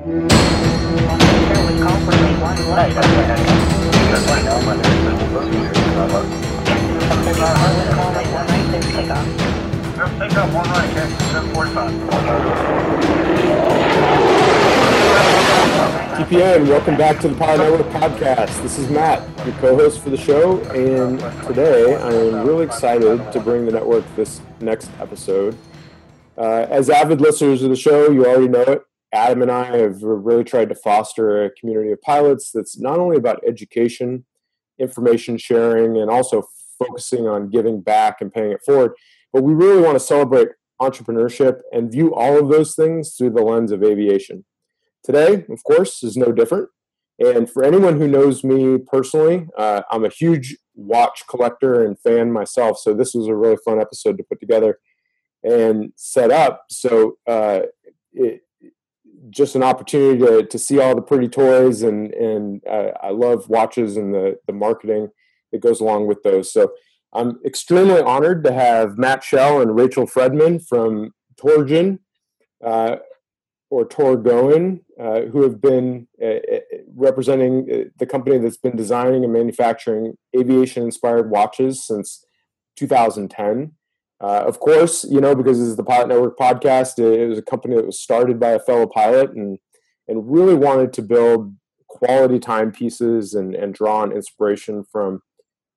TPN, welcome back to the Pilot Network podcast. This is Matt, your co-host for the show, and today I am really excited to bring the network this next episode. Uh, as avid listeners of the show, you already know it. Adam and I have really tried to foster a community of pilots that's not only about education, information sharing, and also focusing on giving back and paying it forward, but we really want to celebrate entrepreneurship and view all of those things through the lens of aviation. Today, of course, is no different. And for anyone who knows me personally, uh, I'm a huge watch collector and fan myself. So this was a really fun episode to put together and set up. So uh, it, just an opportunity to, to see all the pretty toys and and uh, I love watches and the the marketing that goes along with those. So I'm extremely honored to have Matt Shell and Rachel Fredman from Torgen uh, or Torgoen, uh, who have been uh, uh, representing uh, the company that's been designing and manufacturing aviation-inspired watches since 2010. Uh, of course, you know, because this is the Pilot Network podcast, it was a company that was started by a fellow pilot and and really wanted to build quality timepieces and, and draw on inspiration from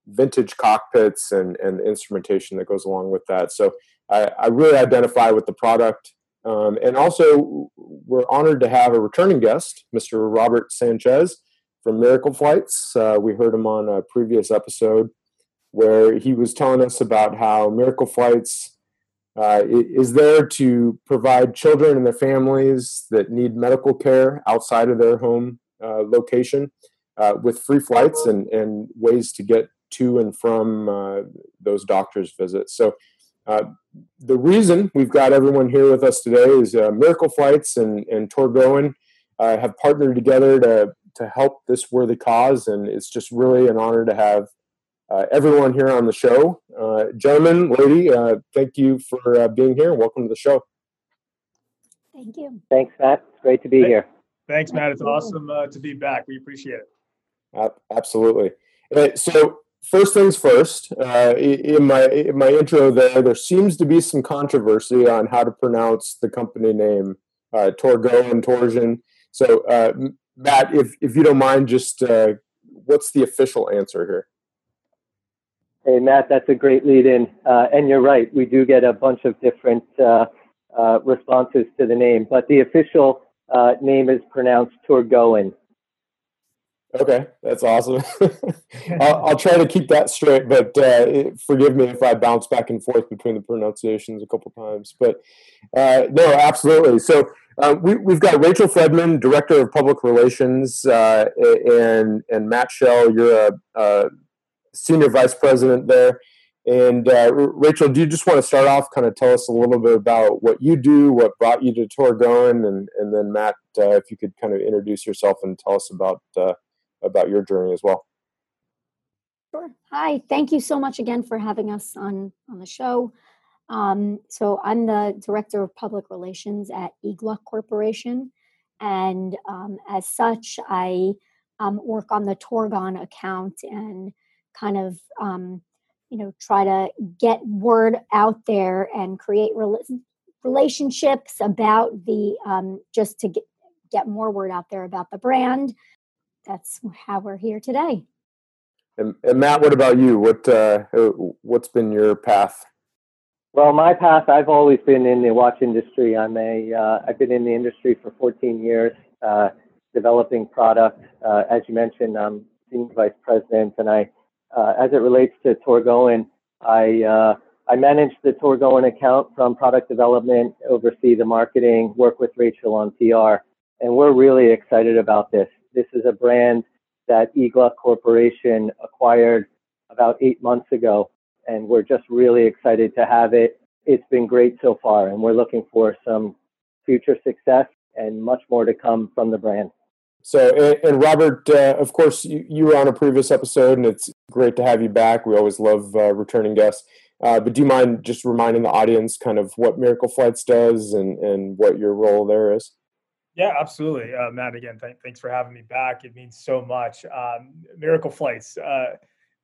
vintage cockpits and, and instrumentation that goes along with that. So I, I really identify with the product. Um, and also, we're honored to have a returning guest, Mr. Robert Sanchez from Miracle Flights. Uh, we heard him on a previous episode where he was telling us about how Miracle Flights uh, is there to provide children and their families that need medical care outside of their home uh, location uh, with free flights and, and ways to get to and from uh, those doctor's visits. So, uh, the reason we've got everyone here with us today is uh, Miracle Flights and, and Torgoen have partnered together to, to help this worthy cause, and it's just really an honor to have uh, everyone here on the show. Uh, gentlemen, lady, uh, thank you for uh, being here. Welcome to the show. Thank you. Thanks, Matt. It's great to be here. Thanks, Matt. It's awesome uh, to be back. We appreciate it. absolutely. Uh, so, first things first. in my in my intro, there there seems to be some controversy on how to pronounce the company name Torgo and Torsion. So, Matt, if if you don't mind, just what's the official answer here? Hey, Matt, that's a great lead in. Uh, and you're right, we do get a bunch of different uh, uh, responses to the name, but the official uh, name is pronounced Torgoen. Okay, that's awesome. I'll, I'll, try to keep that straight, but uh, forgive me if I bounce back and forth between the pronunciations a couple times. But uh, no, absolutely. So we, have got Rachel Fredman, Director of Public Relations, and and Matt Shell, you're a senior vice president there. And uh, Rachel, do you just want to start off, kind of tell us a little bit about what you do, what brought you to Torgon, and and then Matt, uh, if you could kind of introduce yourself and tell us about uh, about your journey as well. Sure. Hi. Thank you so much again for having us on on the show. Um, so I'm the director of public relations at eGluck Corporation, and um, as such, I um, work on the Torgon account and kind of um, you know try to get word out there and create relationships about the um, just to get get more word out there about the brand. That's how we're here today. And, and matt what about you? What uh, what's been your path? Well my path i've always been in the watch industry. I'm a uh, i've been in the industry for 14 years uh, developing product. Uh, as you mentioned i'm senior vice president and i uh, as it relates to Torgoen, I uh, I manage the Torgoen account from product development, oversee the marketing, work with Rachel on PR, and we're really excited about this. This is a brand that eGluck Corporation acquired about eight months ago, and we're just really excited to have it. It's been great so far, and we're looking for some future success and much more to come from the brand. So, and, and Robert, uh, of course, you, you, were on a previous episode, and it's great to have you back. We always love uh, returning guests. Uh, but do you mind just reminding the audience kind of what Miracle Flights does and, and what your role there is? Yeah, absolutely, uh, Matt. Again, th- thanks for having me back. It means so much. Um, Miracle Flights. Uh,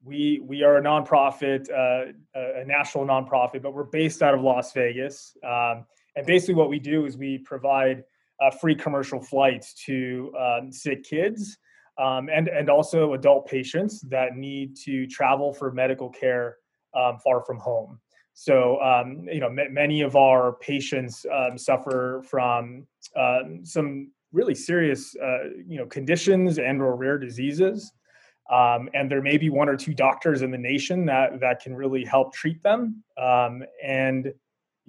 we we are a nonprofit, uh, a national nonprofit, but we're based out of Las Vegas. Um, and basically, what we do is we provide uh, free commercial flights to um, sick kids um, and and also adult patients that need to travel for medical care um, far from home. So um, you know, m- many of our patients um, suffer from um, some really serious uh, you know conditions and or rare diseases. Um, and there may be one or two doctors in the nation that that can really help treat them. and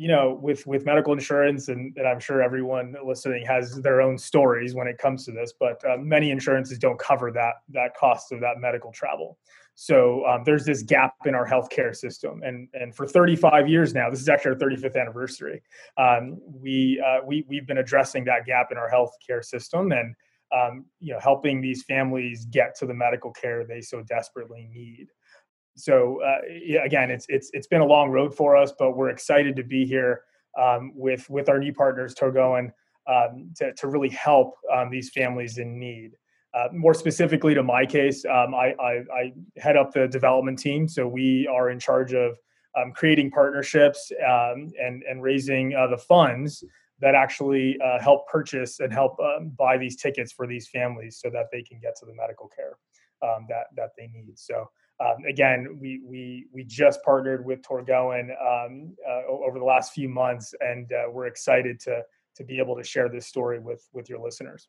you know, with with medical insurance, and, and I'm sure everyone listening has their own stories when it comes to this, but uh, many insurances don't cover that that cost of that medical travel. So um, there's this gap in our healthcare system, and and for 35 years now, this is actually our 35th anniversary. Um, we uh, we we've been addressing that gap in our healthcare system, and um, you know, helping these families get to the medical care they so desperately need so uh, yeah, again, it's it's it's been a long road for us, but we're excited to be here um, with with our new partners, Torgoen, um, to to really help um, these families in need. Uh, more specifically to my case, um, I, I, I, head up the development team, so we are in charge of um, creating partnerships um, and and raising uh, the funds that actually uh, help purchase and help buy these tickets for these families so that they can get to the medical care that that they need. So um, again, we we we just partnered with Torgoen um, uh, over the last few months, and uh, we're excited to to be able to share this story with with your listeners.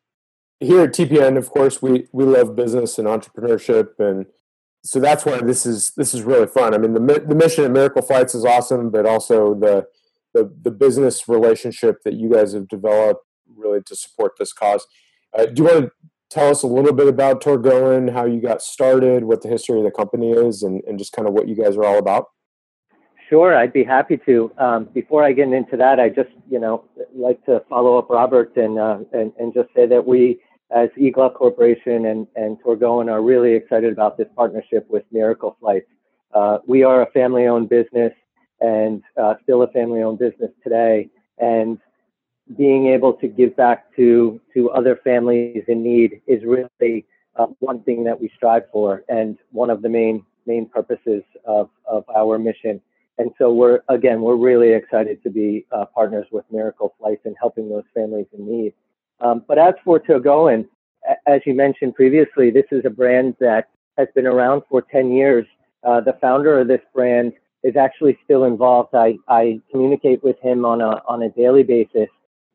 Here at TPN, of course, we we love business and entrepreneurship, and so that's why this is this is really fun. I mean, the the mission at Miracle Flights is awesome, but also the the the business relationship that you guys have developed really to support this cause. Uh, do you want to tell us a little bit about Torgoen, how you got started, what the history of the company is, and, and just kind of what you guys are all about? Sure, I'd be happy to. Um, before I get into that, I just, you know, like to follow up Robert and, uh, and, and just say that we, as eGluck Corporation and, and Torgoen, are really excited about this partnership with Miracle Flights. Uh, we are a family-owned business and uh, still a family-owned business today. And being able to give back to to other families in need is really uh, one thing that we strive for and one of the main main purposes of of our mission. And so we're again we're really excited to be uh, partners with Miracle Flights and helping those families in need. Um, but as for Torgoen, as you mentioned previously, this is a brand that has been around for 10 years. Uh, the founder of this brand is actually still involved. I, I communicate with him on a on a daily basis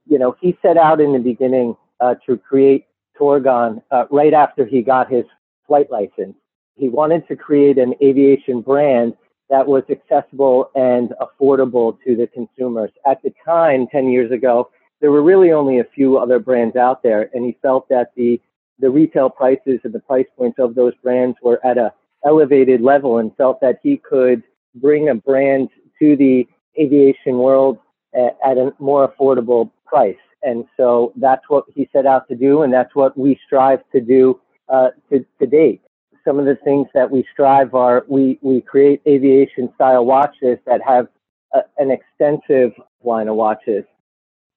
you know, he set out in the beginning uh, to create Torgon uh, right after he got his flight license. He wanted to create an aviation brand that was accessible and affordable to the consumers. At the time, 10 years ago, there were really only a few other brands out there, and he felt that the the retail prices and the price points of those brands were at a elevated level, and felt that he could bring a brand to the aviation world at, a more affordable price. And so that's what he set out to do, and that's what we strive to do uh, to, to date. Some of the things that we strive are we, we create aviation style watches that have a, an extensive line of watches.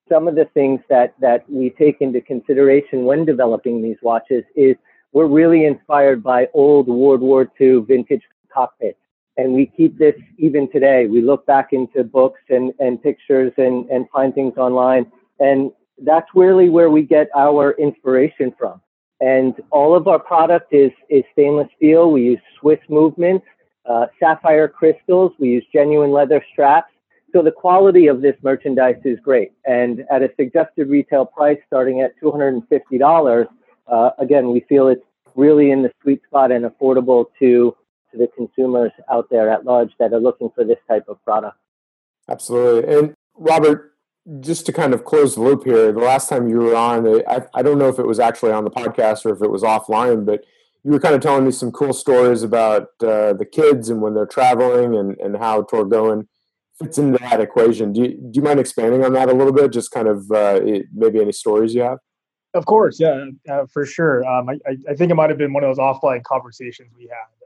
Some of the things that, that we take into consideration when developing these watches is we're really inspired by old World War II vintage cockpits and we keep this even today. We look back into books and, and pictures and, and find things online. And that's really where we get our inspiration from. And all of our product is, is stainless steel. We use Swiss movements, uh, sapphire crystals. We use genuine leather straps. So the quality of this merchandise is great. And at a suggested retail price starting at $250, uh, again, we feel it's really in the sweet spot and affordable to to the consumers out there at large that are looking for this type of product. Absolutely. And Robert, just to kind of close the loop here, the last time you were on, I, I don't know if it was actually on the podcast or if it was offline, but you were kind of telling me some cool stories about uh, the kids and when they're traveling and, and how Torgoen fits into that equation. Do you, do you mind expanding on that a little bit? Just kind of uh, maybe any stories you have? Of course, yeah, uh, for sure. Um, I, I think it might have been one of those offline conversations we had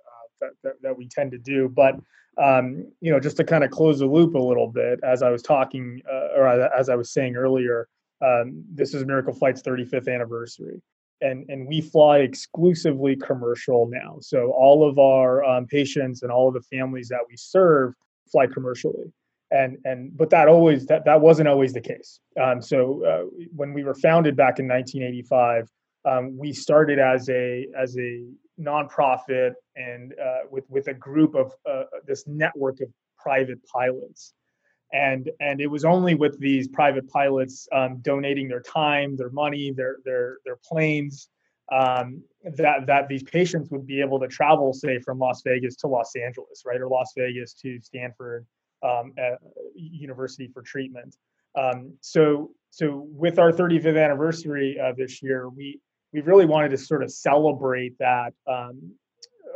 that, that, that we tend to do. But um, you know, just to kind of close the loop a little bit, as I was talking uh, or as I was saying earlier, um, this is Miracle Flight's 35th anniversary. And, and we fly exclusively commercial now. So all of our um, patients and all of the families that we serve fly commercially. And, and but that always that, that wasn't always the case. Um, so uh, when we were founded back in 1985, um, we started as a as a nonprofit and uh, with with a group of uh, this network of private pilots and and it was only with these private pilots um, donating their time, their money, their their their planes um, that that these patients would be able to travel, say, from Las Vegas to Los Angeles, right, or Las Vegas to Stanford um, University for treatment. Um, so so with our 35th anniversary uh, this year, we we really wanted to sort of celebrate that um,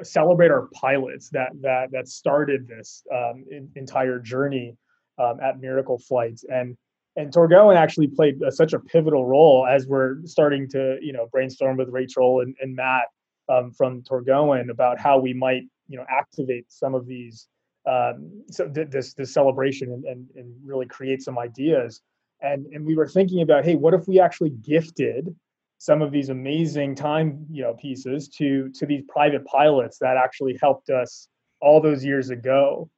celebrate our pilots that that that started this um, in, entire journey um, at Miracle Flights, and and Torgoen actually played a, such a pivotal role as we're starting to you know brainstorm with Rachel and, and Matt um, from Torgoen about how we might you know activate some of these um, so th- this this celebration and, and and really create some ideas. And and we were thinking about hey, what if we actually gifted some of these amazing time you know pieces to to these private pilots that actually helped us all those years ago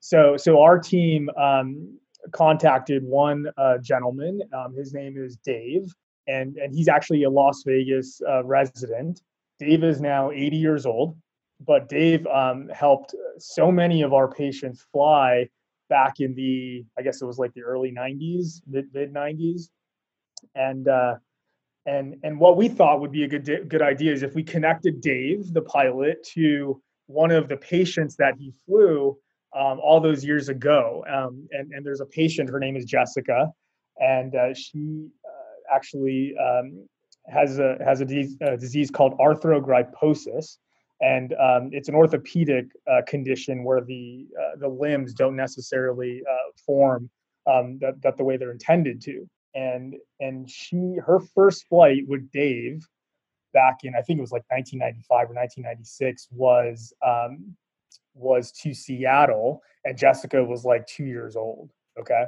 so so our team um, contacted one uh, gentleman. Um, his name is Dave, and and he's actually a Las Vegas uh, resident. Dave is now 80 years old, but Dave um, helped so many of our patients fly back in the I guess it was like the early 90s, mid mid 90s, and. Uh, and, and what we thought would be a good good idea is if we connected Dave, the pilot, to one of the patients that he flew, um, all those years ago. Um, and, and there's a patient, her name is Jessica, and uh, she uh, actually um, has a has a disease, a disease, called arthrogryposis, and um, it's an orthopedic uh, condition where the uh, the limbs don't necessarily uh, form um, that, that the way they're intended to. And and she her first flight with Dave back in I think it was like 1995 or 1996 was um, was to Seattle, and Jessica was like two years old. Okay.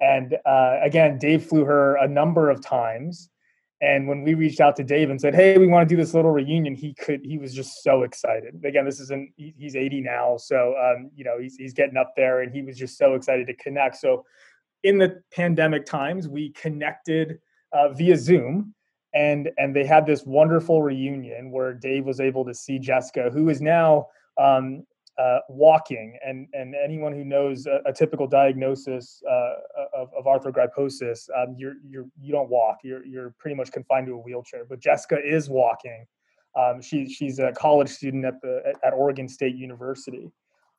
And uh, again, Dave flew her a number of times. And when we reached out to Dave and said, "Hey, we want to do this little reunion," he could. He was just so excited. Again, this isn't. He's 80 now, so um, you know he's he's getting up there, and he was just so excited to connect. So, in the pandemic times, we connected uh, via Zoom, and and they had this wonderful reunion where Dave was able to see Jessica, who is now um, uh, walking, and and anyone who knows a, a typical diagnosis uh, of, of arthrogryposis, um, you're you're you don't walk. You're you're pretty much confined to a wheelchair. But Jessica is walking. Um, she she's a college student at the at Oregon State University,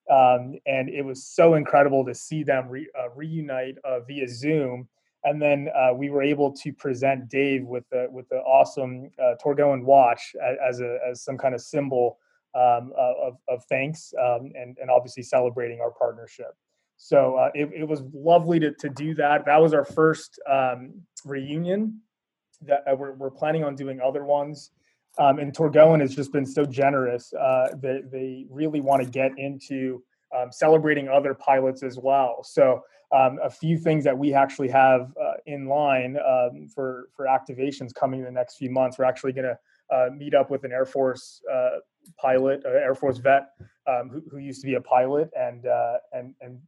um, and it was so incredible to see them re, uh, reunite uh, via Zoom. And then uh, we were able to present Dave with the with the awesome uh, Torgoen watch as, as a as some kind of symbol um, uh, of, of thanks um, and, and obviously celebrating our partnership. So uh, it, it was lovely to, to do that. That was our first um, reunion. That uh, we're, we're planning on doing other ones. Um, and Torgoen has just been so generous. Uh, they, they really want to get into um, celebrating other pilots as well. So um, a few things that we actually have uh, in line um, for for activations coming in the next few months. We're actually going to uh, meet up with an Air Force uh, pilot, uh, Air Force vet, um, who, who, used to be a pilot, and uh, and and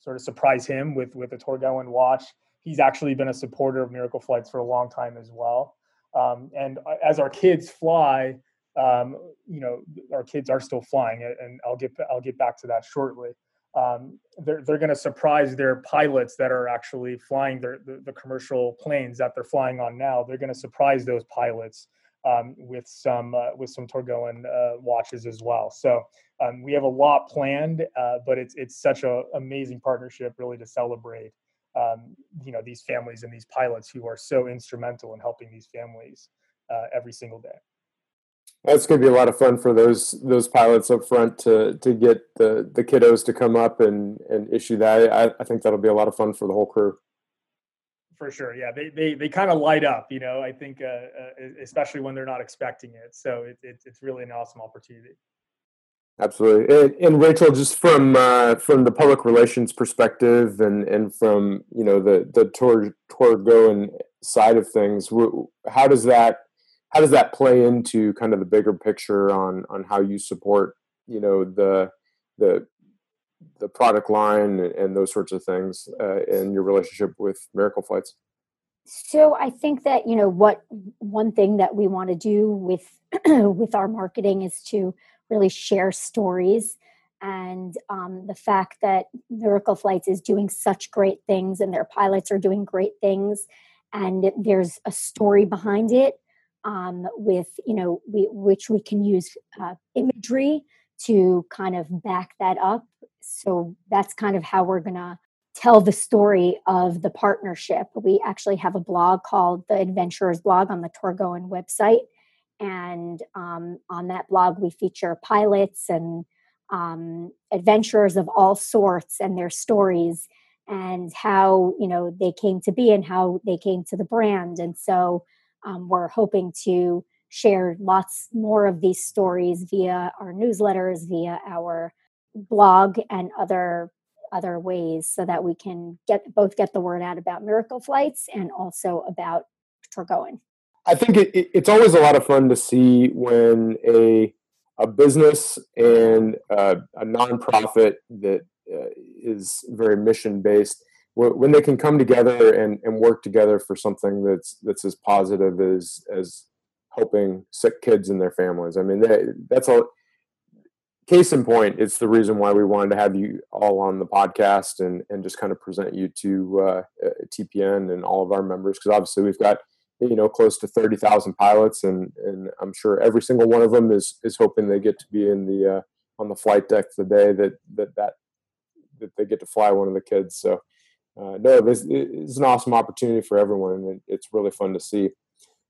sort of surprise him with with a Torgoen watch. He's actually been a supporter of Miracle Flights for a long time as well. Um, and as our kids fly, um, you know, our kids are still flying, and I'll get I'll get back to that shortly. Um, they're they're going to surprise their pilots that are actually flying their the, the commercial planes that they're flying on now. They're going to surprise those pilots um, with some uh, with some Torgoen uh, watches as well. So um, we have a lot planned, uh, but it's it's such an amazing partnership, really, to celebrate um, you know these families and these pilots who are so instrumental in helping these families uh, every single day. That's going to be a lot of fun for those those pilots up front to to get the the kiddos to come up and and issue that. I, I think that'll be a lot of fun for the whole crew for sure. Yeah, they they they kind of light up. You know, I think uh, uh, especially when they're not expecting it. So it, it, it's really an awesome opportunity. Absolutely, and, and Rachel, just from uh, from the public relations perspective, and and from you know the the tour tour go and side of things. How does that how does that play into kind of the bigger picture on on how you support you know the the the product line and those sorts of things uh, and your relationship with Miracle Flights? So I think that you know what one thing that we want to do with with our marketing is to really share stories and um, the fact that Miracle Flights is doing such great things and their pilots are doing great things and there's a story behind it um, with you know we, which we can use uh, imagery to kind of back that up. So that's kind of how we're to tell the story of the partnership. We actually have a blog called the adventurers blog on the torgoen website and um, on that blog we feature pilots and um, adventurers of all sorts and their stories and how you know they came to be and how they came to the brand and so um, we're hoping to share lots more of these stories via our newsletters via our blog and other other ways so that we can get both get the word out about miracle flights and also about Torgoen. I think it, it, it's always a lot of fun to see when a a business and uh, a nonprofit that uh, is very mission based when they can come together and, and work together for something that's that's as positive as as helping sick kids and their families. I mean, they, that's a case in point. It's the reason why we wanted to have you all on the podcast and and just kind of present you to uh, TPN and all of our members because obviously we've got you know close to 30,000 pilots and and I'm sure every single one of them is is hoping they get to be in the uh, on the flight deck the day that that that that they get to fly one of the kids. So uh, no this is an awesome opportunity for everyone and it's really fun to see.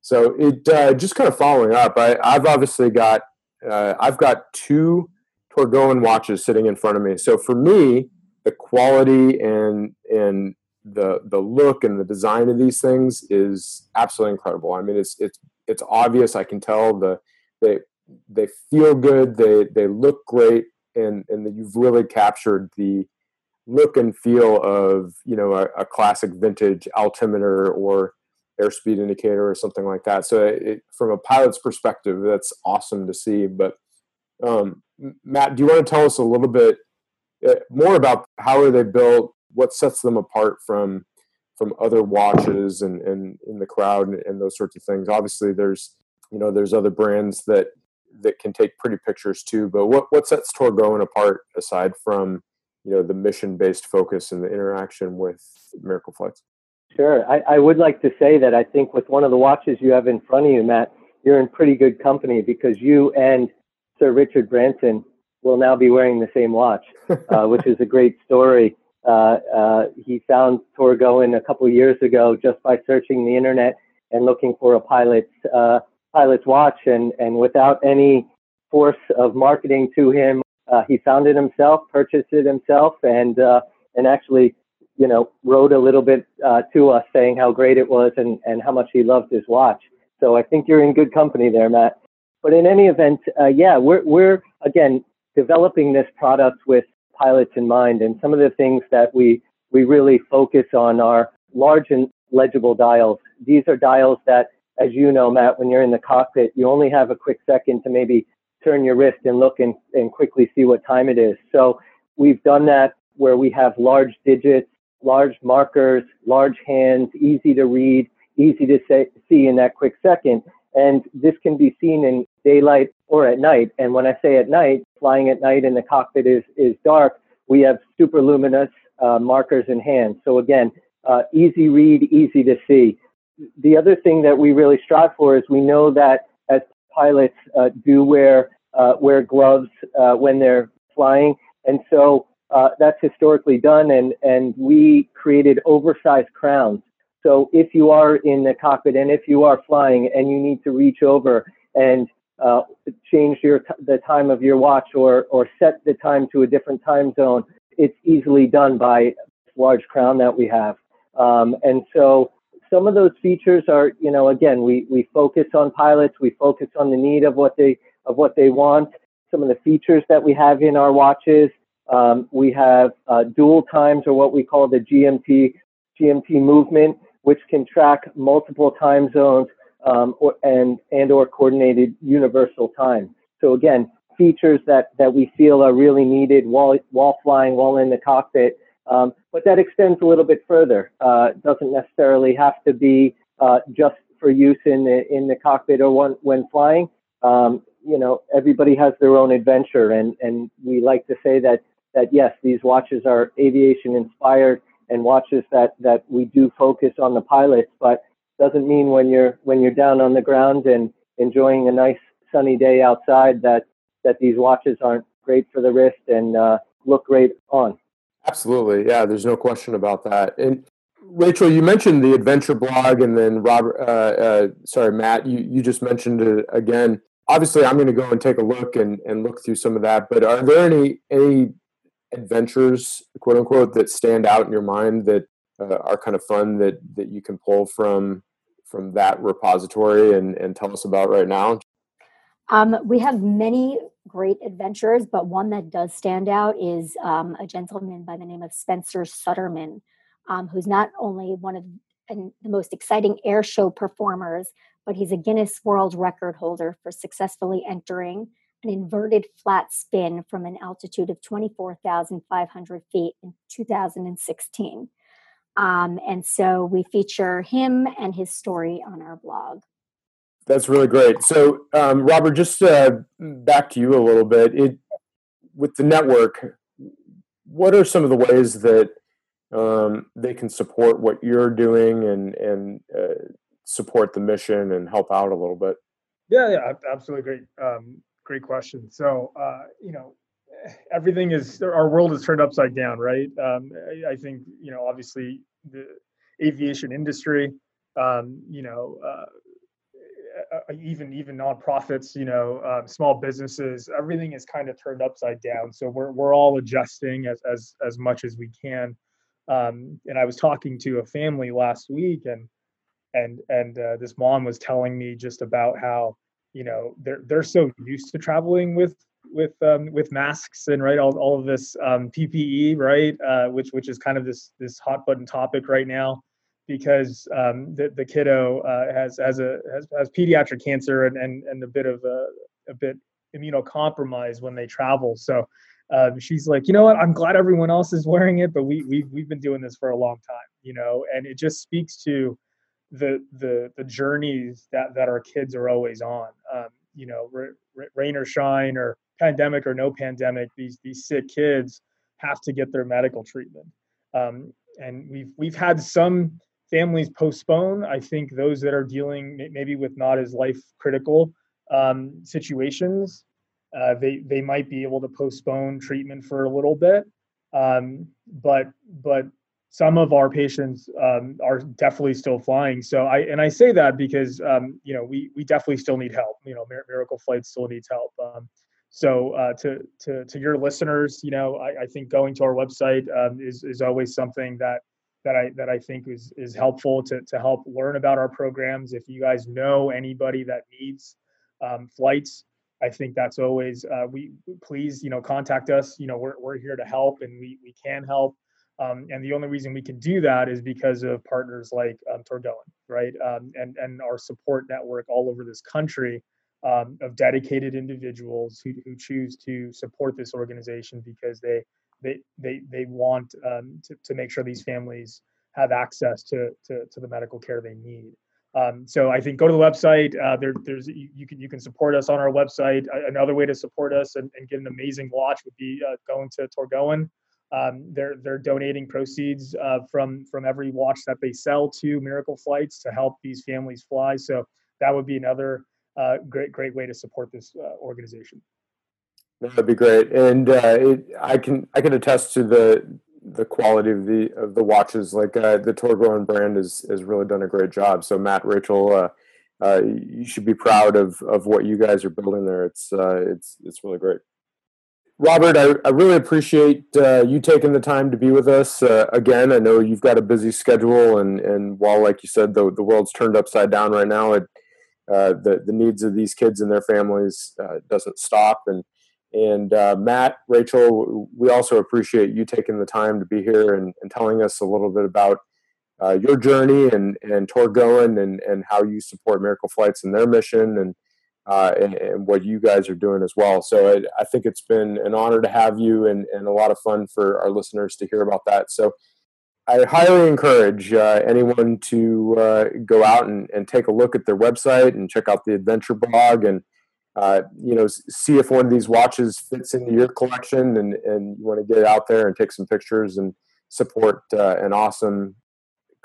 So it uh, just kind of following up I, I've obviously got uh, I've got two Torgoen watches sitting in front of me. So for me the quality and and the the look and the design of these things is absolutely incredible. I mean, it's it's it's obvious. I can tell the they they feel good. They they look great, and and you've really captured the look and feel of you know a, a classic vintage altimeter or airspeed indicator or something like that. So it, from a pilot's perspective, that's awesome to see. But um, Matt, do you want to tell us a little bit uh, more about how are they built? What sets them apart from from other watches and, and in the crowd and, and those sorts of things. Obviously, there's you know there's other brands that that can take pretty pictures too. But what what sets Torgoen apart aside from you know the mission based focus and the interaction with Miracle Flights? Sure, I, I would like to say that I think with one of the watches you have in front of you, Matt, you're in pretty good company because you and Sir Richard Branson will now be wearing the same watch, uh, which is a great story. Uh, uh, he found Torgoen a couple years ago just by searching the internet and looking for a pilot's uh, pilot's watch, and and without any force of marketing to him, uh, he found it himself, purchased it himself, and uh, and actually, you know, wrote a little bit uh, to us saying how great it was and and how much he loved his watch. So I think you're in good company there, Matt. But in any event, yeah, we're we're again developing this product with pilots in mind. And some of the things that we, we really focus on are large and legible dials. These are dials that, as you know, Matt, when you're in the cockpit, you only have a quick second to maybe turn your wrist and look and, and quickly see what time it is. So we've done that where we have large digits, large markers, large hands, easy to read, easy to say, see in that quick second. And this can be seen in daylight or at night. And when I say at night, flying at night and the cockpit is, is dark, we have super luminous uh, markers in hand. So again, uh, easy read, easy to see. The other thing that we really strive for is we know that as pilots uh, do wear uh, wear gloves uh, when they're flying, and so uh, that's historically done. And and we created oversized crowns. So if you are in the cockpit and if you are flying and you need to reach over and uh, change your t- the time of your watch or or set the time to a different time zone. It's easily done by large crown that we have, um, and so some of those features are you know again we we focus on pilots, we focus on the need of what they of what they want. Some of the features that we have in our watches, um, we have uh, dual times or what we call the GMT GMT movement, which can track multiple time zones um, or, and and or coordinated universal time. So again, features that that we feel are really needed while while flying, while in the cockpit. Um, but that extends a little bit further. Uh, doesn't necessarily have to be uh, just for use in the in the cockpit or when, when flying. Um, you know, everybody has their own adventure, and and we like to say that that yes, these watches are aviation inspired and watches that that we do focus on the pilots, but doesn't mean when you're when you're down on the ground and enjoying a nice sunny day outside that that these watches aren't great for the wrist and uh, look great on. Absolutely, yeah. There's no question about that. And Rachel, you mentioned the adventure blog, and then Robert, uh, uh, sorry, Matt, you you just mentioned it again. Obviously, I'm going to go and take a look and, and look through some of that. But are there any any adventures, quote unquote, that stand out in your mind that uh, are kind of fun that that you can pull from from that repository and and tell us about right now? Um, we have many great adventures, but one that does stand out is um, a gentleman by the name of Spencer Suderman, um, who's not only one of the most exciting air show performers, but he's a Guinness World Record holder for successfully entering an inverted flat spin from an altitude of 24,500 feet in 2016. Um, and so we feature him and his story on our blog. That's really great. So, um, Robert, just uh, back to you a little bit. It with the network, what are some of the ways that um, they can support what you're doing and and uh, support the mission and help out a little bit? Yeah, yeah, absolutely great, um, great question. So, uh, you know, everything is our world is turned upside down, right? Um, I, I, think you know, obviously, the aviation industry, um, you know uh, uh, uh, even even nonprofits, you know, uh, small businesses, everything is kind of turned upside down. So we're we're all adjusting as as as much as we can. Um, and I was talking to a family last week, and and and uh, this mom was telling me just about how you know they're they're so used to traveling with with um, with masks and right all, all of this um, PPE right uh, which which is kind of this this hot button topic right now because um, the, the kiddo uh, has has a has, has pediatric cancer and, and and a bit of a, a bit immunocompromised when they travel. So um, she's like, you know what? I'm glad everyone else is wearing it, but we we've we've been doing this for a long time, you know. And it just speaks to the the the journeys that that our kids are always on. Um, you know, r- rain or shine or pandemic or no pandemic, these these sick kids have to get their medical treatment. Um, and we've we've had some families postpone. I think those that are dealing maybe with not as life critical um, situations, uh, they they might be able to postpone treatment for a little bit. Um, but but some of our patients um, are definitely still flying. So I and I say that because um, you know we we definitely still need help. You know, Miracle Flight still needs help. Um, so uh, to to to your listeners, you know, I, I think going to our website um, is is always something that that I that I think is is helpful to to help learn about our programs. If you guys know anybody that needs um, flights, I think that's always uh, we please you know contact us. You know we're we're here to help and we we can help. Um, and the only reason we can do that is because of partners like um, right? Um, and and our support network all over this country um, of dedicated individuals who, who choose to support this organization because they they they they want um, to, to make sure these families have access to, to, to the medical care they need. Um, so I think go to the website. Uh, there, there's you, can you can support us on our website. Another way to support us and, and get an amazing watch would be uh, going to Torgoen. Um, they're they're donating proceeds uh, from from every watch that they sell to Miracle Flights to help these families fly. So that would be another uh, great great way to support this uh, organization. That'd be great, and uh, it, I can I can attest to the the quality of the of the watches. Like uh, the Torgoen brand has has really done a great job. So Matt, Rachel, uh, you should be proud of of what you guys are building there. It's it's it's really great. Robert, I, I really appreciate uh, you taking the time to be with us uh, again. I know you've got a busy schedule, and and while, like you said, the the world's turned upside down right now, it the the needs of these kids and their families doesn't stop and and uh, Matt, Rachel, we also appreciate you taking the time to be here and, and telling us a little bit about uh, your journey and and Torgoen and and how you support Miracle Flights and their mission and, uh, and, and what you guys are doing as well. So I, I, think it's been an honor to have you and and a lot of fun for our listeners to hear about that. So. I highly encourage uh, anyone to uh, go out and, and take a look at their website and check out the adventure blog and uh, you know, see if one of these watches fits into your collection and, and you want to get out there and take some pictures and support uh, an awesome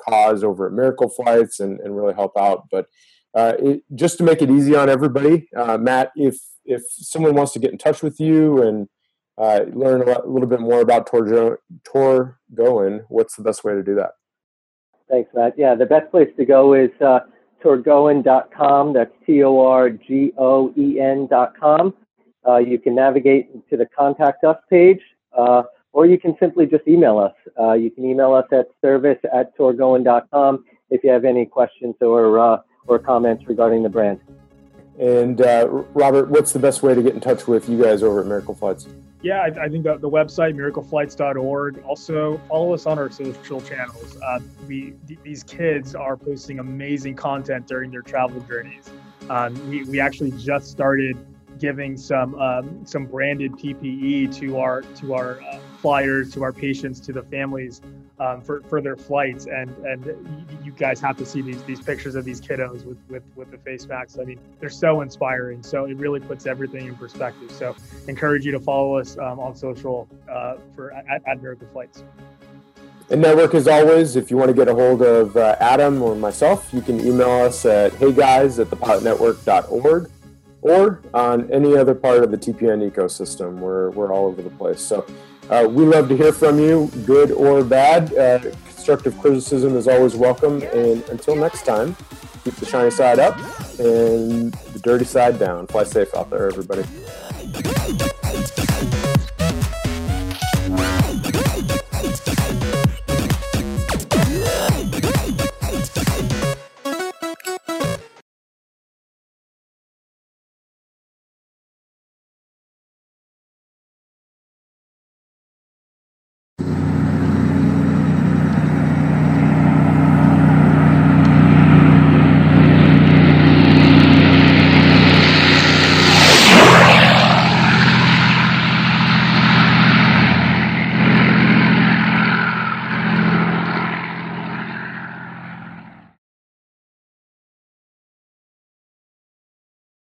cause over at Miracle Flights and, and really help out. But uh, it, just to make it easy on everybody, uh, Matt, if if someone wants to get in touch with you and uh, learn a, lot, a, little bit more about Tor, Tor what's the best way to do that? Thanks, Matt. Yeah, the best place to go is uh, torgoen.com. That's T O R G O E N.com. Uh, you can navigate to the contact us page, uh, or you can simply just email us. Uh, you can email us at service at torgoen.com if you have any questions or, uh, or comments regarding the brand. And uh, Robert, what's the best way to get in touch with you guys over at Miracle Flights? Yeah, I, I think the, the website miracleflights.org. Also, follow us on our social channels. Uh, we th- these kids are posting amazing content during their travel journeys. Um, we, we actually just started giving some um, some branded PPE to our to our uh, flyers, to our patients, to the families um, for, for their flights. And and you guys have to see these these pictures of these kiddos with with with the face masks. I mean, they're so inspiring. So it really puts everything in perspective. So encourage you to follow us um, on social uh, for at, at Miracle Flights. And network as always, if you want to get a hold of uh, Adam or myself, you can email us at heyguys at thepilotnetwork.org or on any other part of the TPN ecosystem. We're, we're all over the place. So uh, we love to hear from you, good or bad. Uh, constructive criticism is always welcome. And until next time, keep the shiny side up and the dirty side down. Fly safe out there, everybody.